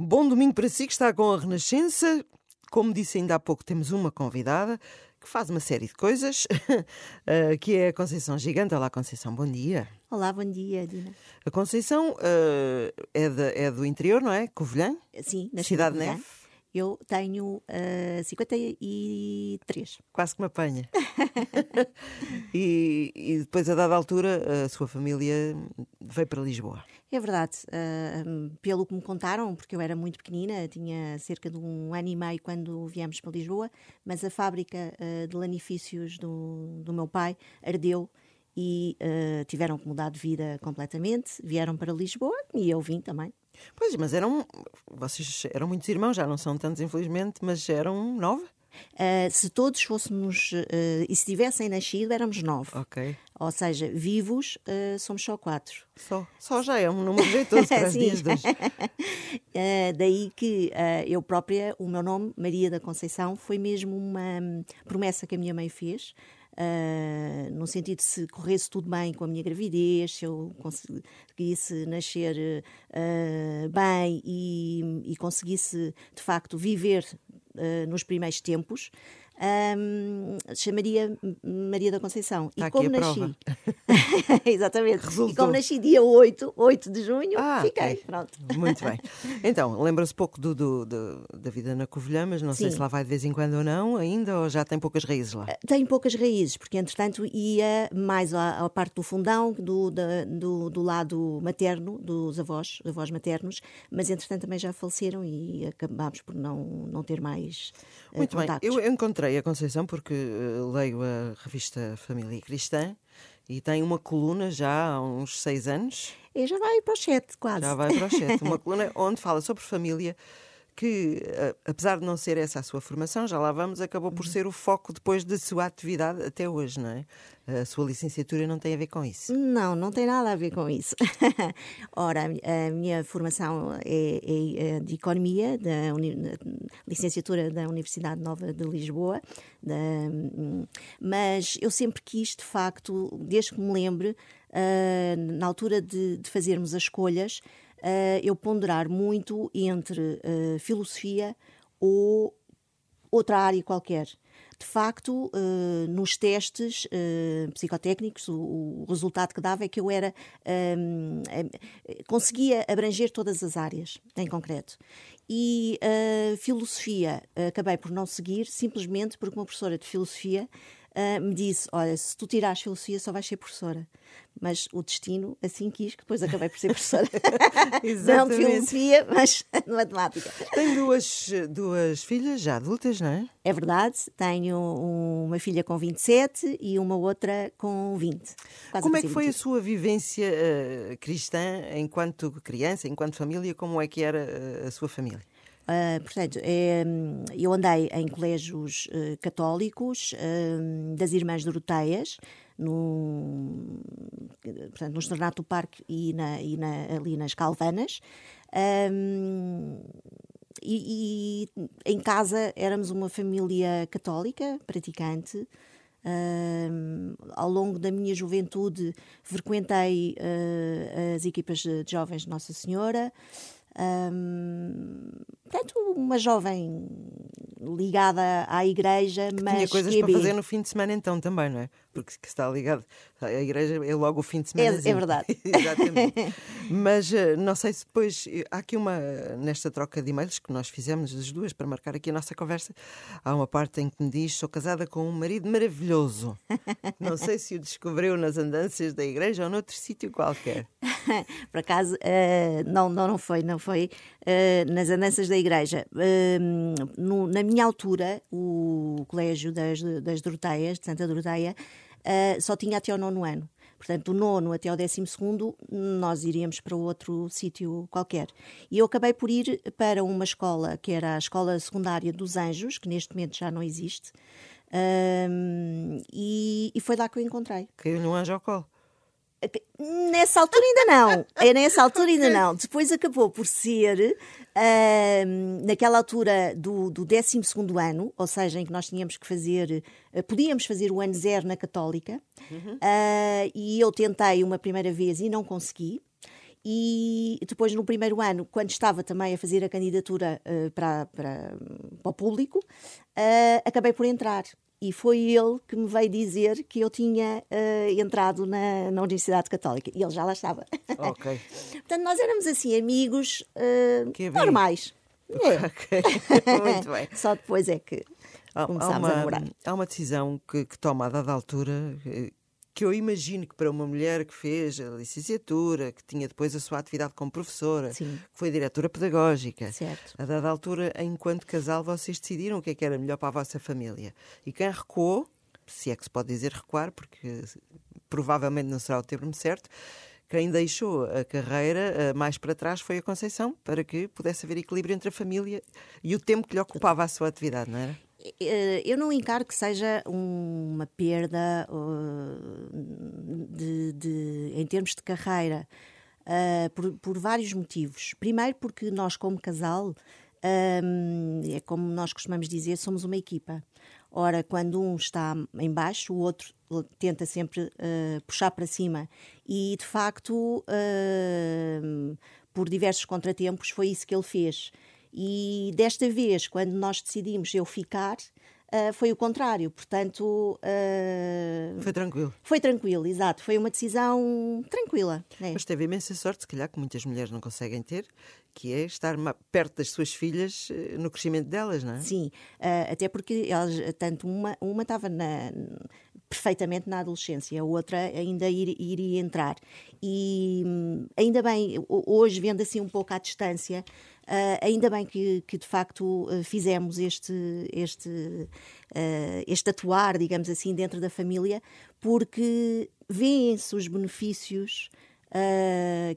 Bom domingo para si que está com a Renascença. Como disse ainda há pouco, temos uma convidada que faz uma série de coisas, eh, que é a Conceição Gigante. Olá, Conceição, bom dia. Olá, bom dia, Dina. A Conceição uh, é, de, é, do interior, não é? Covilhã? Sim, na Cidade Neve. Eu tenho uh, 53. Quase que me apanha. e, e, depois, a dada altura, a sua família veio para Lisboa. É verdade. Uh, pelo que me contaram, porque eu era muito pequenina, tinha cerca de um ano e meio quando viemos para Lisboa, mas a fábrica uh, de lanifícios do, do meu pai ardeu e uh, tiveram que mudar de vida completamente. Vieram para Lisboa e eu vim também. Pois, mas eram. Vocês eram muitos irmãos, já não são tantos, infelizmente, mas eram nove? Uh, se todos fôssemos. Uh, e se tivessem nascido, éramos nove. Ok. Ou seja, vivos uh, somos só quatro. Só, só já é um número jeitoso para de hoje. daí que eu própria, o meu nome, Maria da Conceição, foi mesmo uma um, promessa que a minha mãe fez. Uh, no sentido de se corresse tudo bem com a minha gravidez, se eu conseguisse nascer uh, bem e, e, conseguisse de facto viver uh, nos primeiros tempos, um, chamaria Maria da Conceição. Está e como nasci. Exatamente. Resultou. E como nasci dia 8, 8 de junho, ah, fiquei. Okay. Pronto. Muito bem. Então, lembra-se pouco do, do, do, da vida na Covilhã, mas não Sim. sei se lá vai de vez em quando ou não, ainda, ou já tem poucas raízes lá? Tem poucas raízes, porque entretanto ia mais à, à parte do fundão, do, da, do, do, lado materno, dos avós, avós maternos, mas entretanto também já faleceram e acabámos por não, não ter mais. Muito uh, bem, eu encontrei a Conceição porque uh, leio a revista Família Cristã e tem uma coluna já há uns seis anos. E já vai para o sete, quase. Já vai para o sete. Uma coluna onde fala sobre família que, apesar de não ser essa a sua formação, já lá vamos, acabou por ser o foco depois da sua atividade até hoje, não é? A sua licenciatura não tem a ver com isso? Não, não tem nada a ver com isso. Ora, a minha formação é, é de Economia, da licenciatura da Universidade Nova de Lisboa, da, mas eu sempre quis, de facto, desde que me lembre, uh, na altura de, de fazermos as escolhas, eu ponderar muito entre uh, filosofia ou outra área qualquer. De facto, uh, nos testes psicotécnicos, o, resultado que dava é que eu era um, conseguia abranger todas as áreas, em concreto. E filosofia acabei por não seguir, simplesmente porque uma professora de filosofia Uh, me disse: Olha, se tu tirares filosofia, só vais ser professora. Mas o destino assim quis que depois acabei por ser professora. não de filosofia, mas de matemática. Tem duas, duas filhas já adultas, não é? É verdade. Tenho uma filha com 27 e uma outra com 20. Como é que foi 20. a sua vivência uh, cristã enquanto criança, enquanto família? Como é que era uh, a sua família? Uh, portanto, é, eu andei em colégios uh, católicos uh, das Irmãs Doroteias, no, portanto, no Externato do Parque e, na, e na, ali nas Calvanas. Um, e, e, em casa éramos uma família católica, praticante. ao longo da minha juventude frequentei as equipas de jovens de Nossa Senhora. Um, portanto, uma jovem ligada à igreja, que mas. Tinha coisas que para fazer no fim de semana, então, também, não é? Porque se está ligado à igreja é logo o fim de semana. É, é verdade. Exatamente. mas não sei se depois. Há aqui uma. Nesta troca de e-mails que nós fizemos, as duas, para marcar aqui a nossa conversa, há uma parte em que me diz: sou casada com um marido maravilhoso. não sei se o descobriu nas andanças da igreja ou noutro sítio qualquer. Por acaso, uh, não, não, não foi, não foi uh, nas andanças da igreja. Uh, no, na minha altura, o Colégio das, das Doroteias, de Santa Doroteia, só tinha até ao nono ano. Portanto, do nono até ao décimo segundo, nós iríamos para outro sítio qualquer. E eu acabei por ir para uma escola, que era a Escola Secundária dos Anjos, que neste momento já não existe, e, e foi lá que eu encontrei. Caiu no anjo ao colo. Nessa altura ainda não. É nessa altura ainda não. Depois acabou por ser uh, naquela altura do, do 12 ano, ou seja, em que nós tínhamos que fazer, uh, podíamos fazer o ano zero na Católica, uhum. uh, e eu tentei uma primeira vez e não consegui. E depois, no primeiro ano, quando estava também a fazer a candidatura uh, para, para, para, o público, uh, acabei por entrar. E foi ele que me veio dizer que eu tinha uh, entrado na, na, Universidade Católica. E ele já lá estava. Ok. Portanto, nós éramos assim, amigos normais. É. Ok, muito bem. Só depois é que começámos há uma, a namorar. Há uma decisão que, que toma a dada altura que eu imagino que para uma mulher que fez a licenciatura, que tinha depois a sua atividade como professora, Sim. que foi diretora pedagógica, certo. a dada altura, enquanto casal, vocês decidiram o que é que era melhor para a vossa família. E quem recuou, se é que se pode dizer recuar, porque provavelmente não será o termo certo, quem deixou a carreira eh, mais para trás foi a Conceição, para que pudesse haver equilíbrio entre a família e o tempo que lhe ocupava a sua atividade, não era? Eh, eu não encaro que seja uma perda de, de, em termos de carreira, uh, por, por, vários motivos. Primeiro, porque nós, como casal, é como nós costumamos dizer, somos uma equipa. Ora, quando um está em baixo, o outro tenta sempre puxar para cima. E, de facto, por diversos contratempos, foi isso que ele fez. E desta vez, quando nós decidimos eu ficar, Uh, foi o contrário, portanto. Uh, foi tranquilo. Foi tranquilo, exato. Foi uma decisão tranquila. Né? Mas teve imensa sorte, se calhar, que muitas mulheres não conseguem ter, que é estar perto das suas filhas eh, no crescimento delas, não é? Sim, uh, até porque elas, tanto uma, uma estava na, perfeitamente na adolescência, a outra ainda ir, iria entrar. E hum, ainda bem, hoje, vendo assim um pouco à distância, Uh, ainda bem que, que de facto uh, fizemos este, este, uh, este atuar, digamos assim, dentro da família, porque vêem-se os benefícios.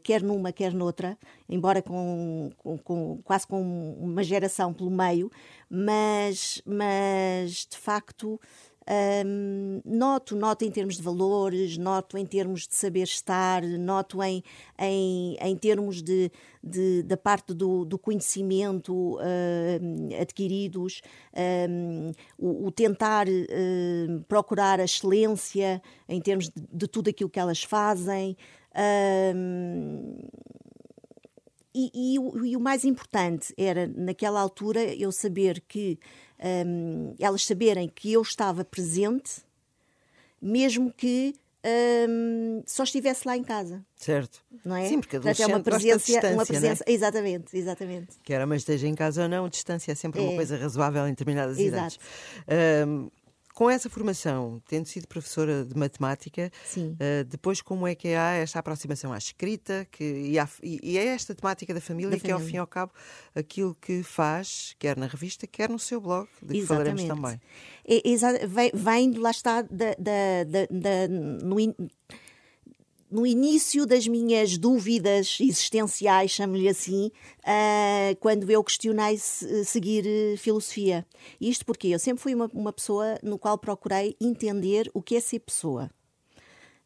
quer numa, quer noutra, embora com, com, com, quase com uma geração pelo meio, mas, mas de facto um, noto, noto em termos de valores, noto em termos de saber estar, noto em, em, em termos de, de, da parte do, do conhecimento uh, adquiridos, um, o, o, tentar uh, procurar a excelência em termos de, de, tudo aquilo que elas fazem. Um, e, e, e, o mais importante era, naquela altura, eu saber que um, elas saberem que eu estava presente, mesmo que um, só estivesse lá em casa. Certo. Não é? Sim, porque a é uma presença, uma presença, é? exatamente, exatamente. Quer a mãe esteja em casa ou não, a distância é sempre é. uma coisa razoável em determinadas Exato. idades. Um, com essa formação, tendo sido professora de matemática, uh, depois como é que há esta aproximação à escrita que, e, à, e, é esta temática da família da que família. é, ao fim e ao cabo, aquilo que faz, quer na revista, quer no seu blog, de que Exatamente. falaremos também. É, vem, vem, lá está, da, da, da, da no, no início das minhas dúvidas existenciais, chamo-lhe assim, uh, quando eu questionei se, seguir uh, filosofia. Isto porque eu sempre fui uma, uma, pessoa no qual procurei entender o que é ser pessoa.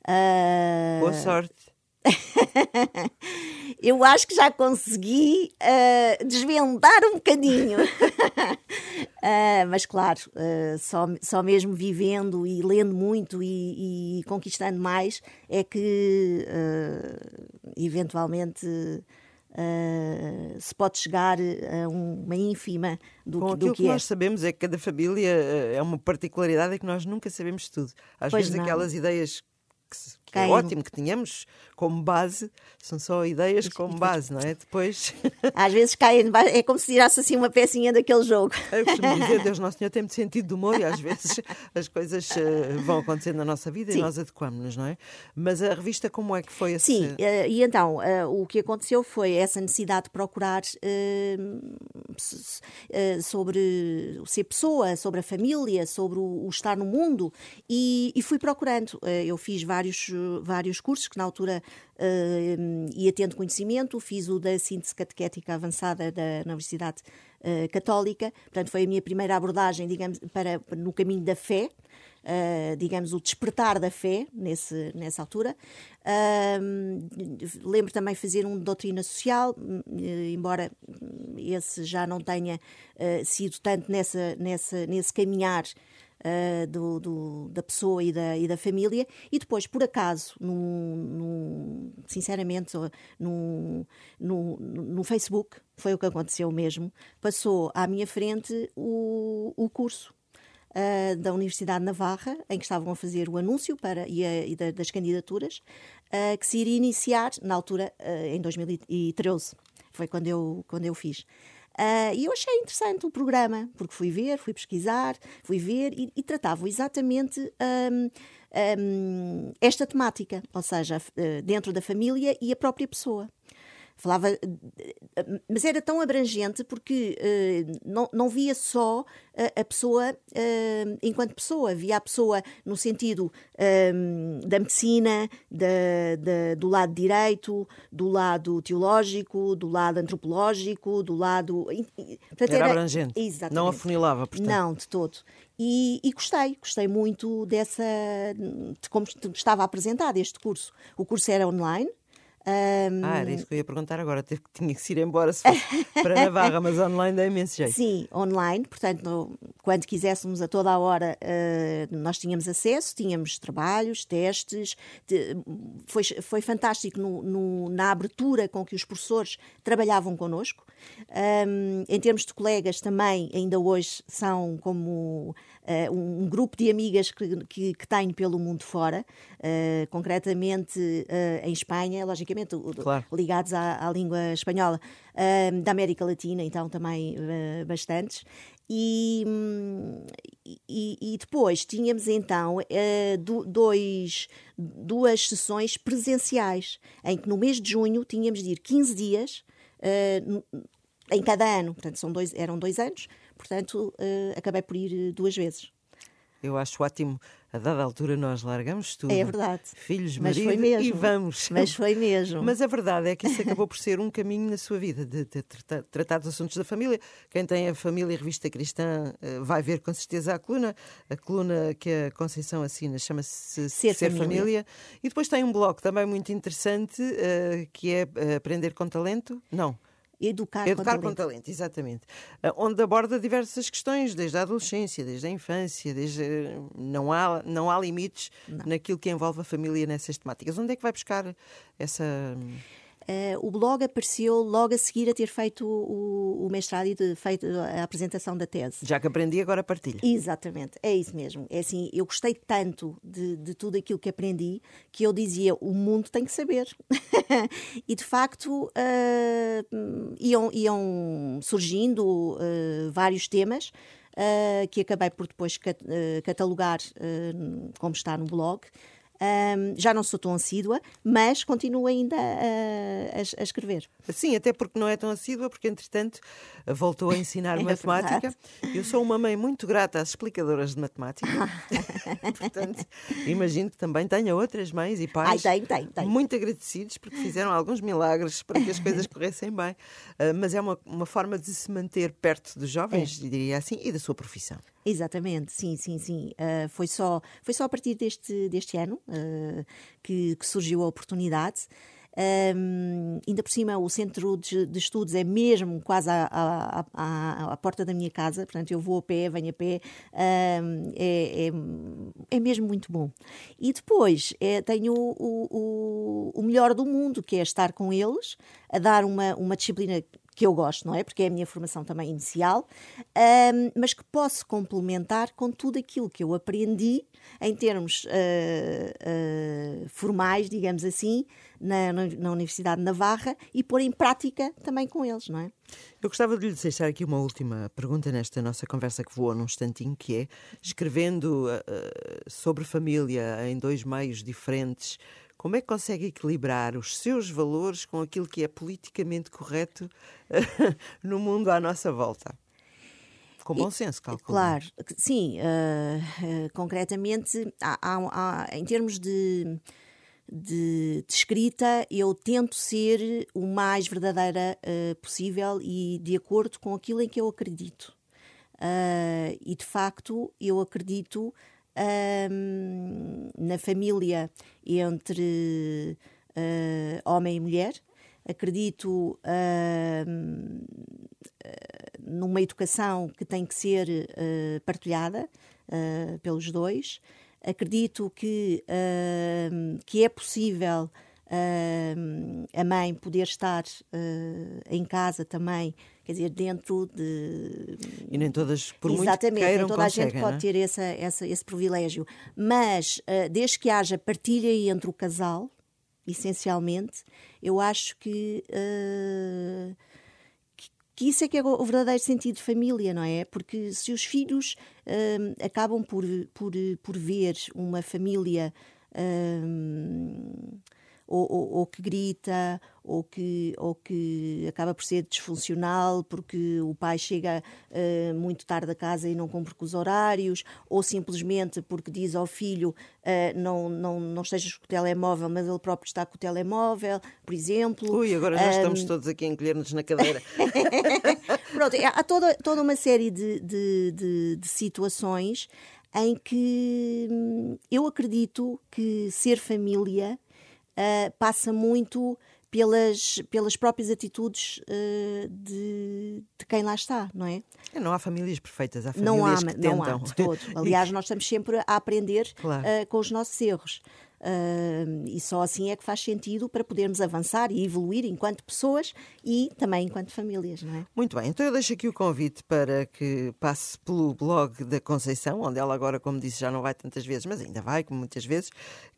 Uh... Boa sorte. eu acho que já consegui uh, desvendar um bocadinho. uh, mas, claro, uh, só, só mesmo vivendo e lendo muito e, e conquistando mais é que, eventualmente, se pode chegar a uma ínfima do, Bom, do que, que é. nós sabemos é que cada família é uma particularidade é que nós nunca sabemos tudo. Às pois vezes não. aquelas ideias que, que é ótimo que tenhamos como base, são só ideias como base, não é? Depois. Às vezes caem, é como se tirasse assim uma pecinha daquele jogo. Eu costumo dizer, Deus Nosso Senhor tem muito sentido de humor e às vezes as coisas uh, vão acontecendo na nossa vida Sim. e nós adequamos-nos, não é? Mas a revista, como é que foi esse... Sim, uh, e então uh, o que aconteceu foi essa necessidade de procurar sobre ser pessoa, sobre a família, sobre o, estar no mundo e fui procurando. eu fiz vários, vários cursos que na altura uh, ia tendo conhecimento, fiz o da síntese catequética avançada da Universidade uh, Católica, portanto foi a minha primeira abordagem, digamos, para, no caminho da fé, Uh, digamos, o despertar da fé nesse, nessa altura. Uh, lembro também fazer um de doutrina social, uh, embora esse já não tenha sido tanto nessa, nessa, nesse caminhar uh, do, do, da pessoa e da, e da família, e depois, por acaso, no, no, sinceramente, no, no, no Facebook, foi o que aconteceu mesmo, passou à minha frente o, o curso uh, da Universidade de Navarra, em que estavam a fazer o anúncio para, e, a, e da, das candidaturas, uh, que se iria iniciar na altura, uh, em 2013. Foi quando eu, quando eu fiz. Uh, e eu achei interessante o programa, porque fui ver, fui pesquisar, fui ver e, e tratava exatamente um, um, esta temática, ou seja, dentro da família e a própria pessoa. Falava, mas era tão abrangente porque uh, não, não via só a, a pessoa uh, enquanto pessoa, via a pessoa no sentido da medicina, da, da, do lado direito, do lado teológico, do lado antropológico, do lado. Portanto, era, era abrangente. Exatamente. Não afunilava, portanto. Não, de todo. E, e, gostei, gostei muito dessa, de como estava apresentado este curso. O curso era online, um... Ah, era isso que eu ia perguntar agora. Teve que tinha que se ir embora se fosse para Navarra, mas online dá imenso jeito. Sim, online, portanto, quando quiséssemos a toda a hora, uh, nós tínhamos acesso, tínhamos trabalhos, testes. Foi, foi fantástico no, no, na abertura com que os professores trabalhavam connosco. Em termos de colegas, também, ainda hoje, são como uh, um grupo de amigas que, que, que tenho pelo mundo fora, uh, concretamente em Espanha, logicamente claro. ligados à, à, língua espanhola, da América Latina, então também bastantes. E, e, e, depois tínhamos então uh, dois, duas sessões presenciais, em que no mês de junho tínhamos de ir 15 dias em cada ano, portanto são dois, eram dois anos, portanto acabei por ir duas vezes. Eu acho ótimo. A dada altura nós largamos tudo. É verdade. Filhos, Mas marido e vamos. Mas foi mesmo. Mas a verdade é que isso acabou por ser um caminho na sua vida, de, tratar, dos assuntos da família. Quem tem a família Revista Cristã eh, vai ver com certeza a coluna. A coluna que a Conceição assina chama-se Ser, Ser família. família. E depois tem um blog também muito interessante, uh, que é uh, Aprender com Talento. Não. Educar, Educar com, com talento. exatamente. Ah, onde aborda diversas questões, desde a adolescência, desde a infância, desde não há, não há limites não. naquilo que envolve a família nessas temáticas. Onde é que vai buscar essa Uh, o blog apareceu logo a seguir a ter feito o, o mestrado e de, feito a apresentação da tese. Já que aprendi, agora partilha. Exatamente, é isso mesmo. É assim, eu gostei tanto de, de tudo aquilo que aprendi que eu dizia: o mundo tem que saber. e de facto uh, iam, iam surgindo uh, vários temas. que acabei por depois catalogar como está no blog. Um, já não sou tão assídua, mas continuo ainda a, a, a, escrever. Sim, até porque não é tão assídua, porque entretanto voltou a ensinar é matemática. Verdade. Eu sou uma mãe muito grata às explicadoras de matemática. Portanto, imagino que também tenha outras mães e pais Ai, tem, tem, tem. muito agradecidos porque fizeram alguns milagres para que as coisas corressem bem. Uh, mas é uma, uma forma de se manter perto dos jovens, é. diria assim, e da sua profissão. Exatamente, sim, sim, sim. Uh, foi, só, foi só a partir deste, deste ano uh, que, que, surgiu a oportunidade. Um, ainda por cima, o centro de, de, estudos é mesmo quase à, porta da minha casa, portanto, eu vou a pé, venho a pé, um, é, é, é, mesmo muito bom. E depois é, tenho o, o, o melhor do mundo, que é estar com eles, a dar uma, uma disciplina que eu gosto, não é? Porque é a minha formação também inicial, um, mas que posso complementar com tudo aquilo que eu aprendi em termos uh, uh, formais, digamos assim, na, na, Universidade de Navarra e pôr em prática também com eles, não é? Eu gostava de lhe deixar aqui uma última pergunta nesta nossa conversa que voou num instantinho, que é, escrevendo uh, sobre família em dois meios diferentes, como é que consegue equilibrar os seus valores com aquilo que é politicamente correto no mundo à nossa volta? Com bom senso, calculo. Claro, sim. Uh, uh, concretamente, há, há, há, em termos de, de, de, escrita, eu tento ser o mais verdadeira uh, possível e de acordo com aquilo em que eu acredito. e de facto, eu acredito um, na família entre uh, homem e mulher. Acredito uh, numa educação que tem que ser uh, partilhada, pelos dois. Acredito que, que é possível a mãe poder estar em casa também, quer dizer, dentro de. E nem todas, por Exatamente, muito que queiram, toda a gente pode é? ter essa, essa, esse privilégio. Mas, desde que haja partilha entre o casal, essencialmente, eu acho que, uh, que, que, isso é que é o verdadeiro sentido de família, não é? Porque se os filhos uh, acabam por, por, por ver uma família. Ou, ou, ou, que grita, ou que, ou que acaba por ser disfuncional porque o pai chega uh, muito tarde a casa e não cumpre com os horários, ou simplesmente porque diz ao filho uh, não, não, não estejas com o telemóvel, mas ele próprio está com o telemóvel, por exemplo. Ui, agora já um... estamos todos aqui a encolher-nos na cadeira. Pronto, há toda, toda uma série de, de, de, de situações em que hum, eu acredito que ser família uh, passa muito pelas, pelas próprias atitudes uh, de, de, quem lá está, não é? é? Não há famílias perfeitas, há famílias não há, que tentam. Não há, de todo. Aliás, nós estamos sempre a aprender claro. uh, com os nossos erros. Uh, e só assim é que faz sentido para podermos avançar e evoluir enquanto pessoas e também enquanto famílias, não é? Muito bem, então eu deixo aqui o convite para que passe pelo blog da Conceição, onde ela agora, como disse, já não vai tantas vezes, mas ainda vai, como muitas vezes,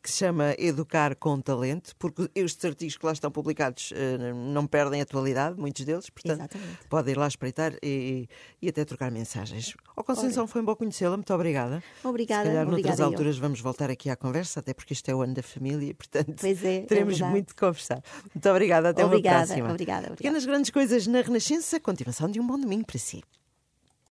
que se chama Educar com Talento, porque estes artigos que lá estão publicados uh, não perdem atualidade, muitos deles, portanto Exatamente. podem ir lá espreitar e, e até trocar mensagens. Ó Conceição, foi um bom conhecê-la, muito obrigada. Obrigada. Se calhar obrigada noutras alturas vamos voltar aqui à conversa, até porque é o ano da família, portanto pois é, teremos é muito de conversar. Muito obrigada, até obrigada, uma próxima. Obrigada, obrigada. Pequenas grandes coisas na Renascença, continuação de um bom domingo para si.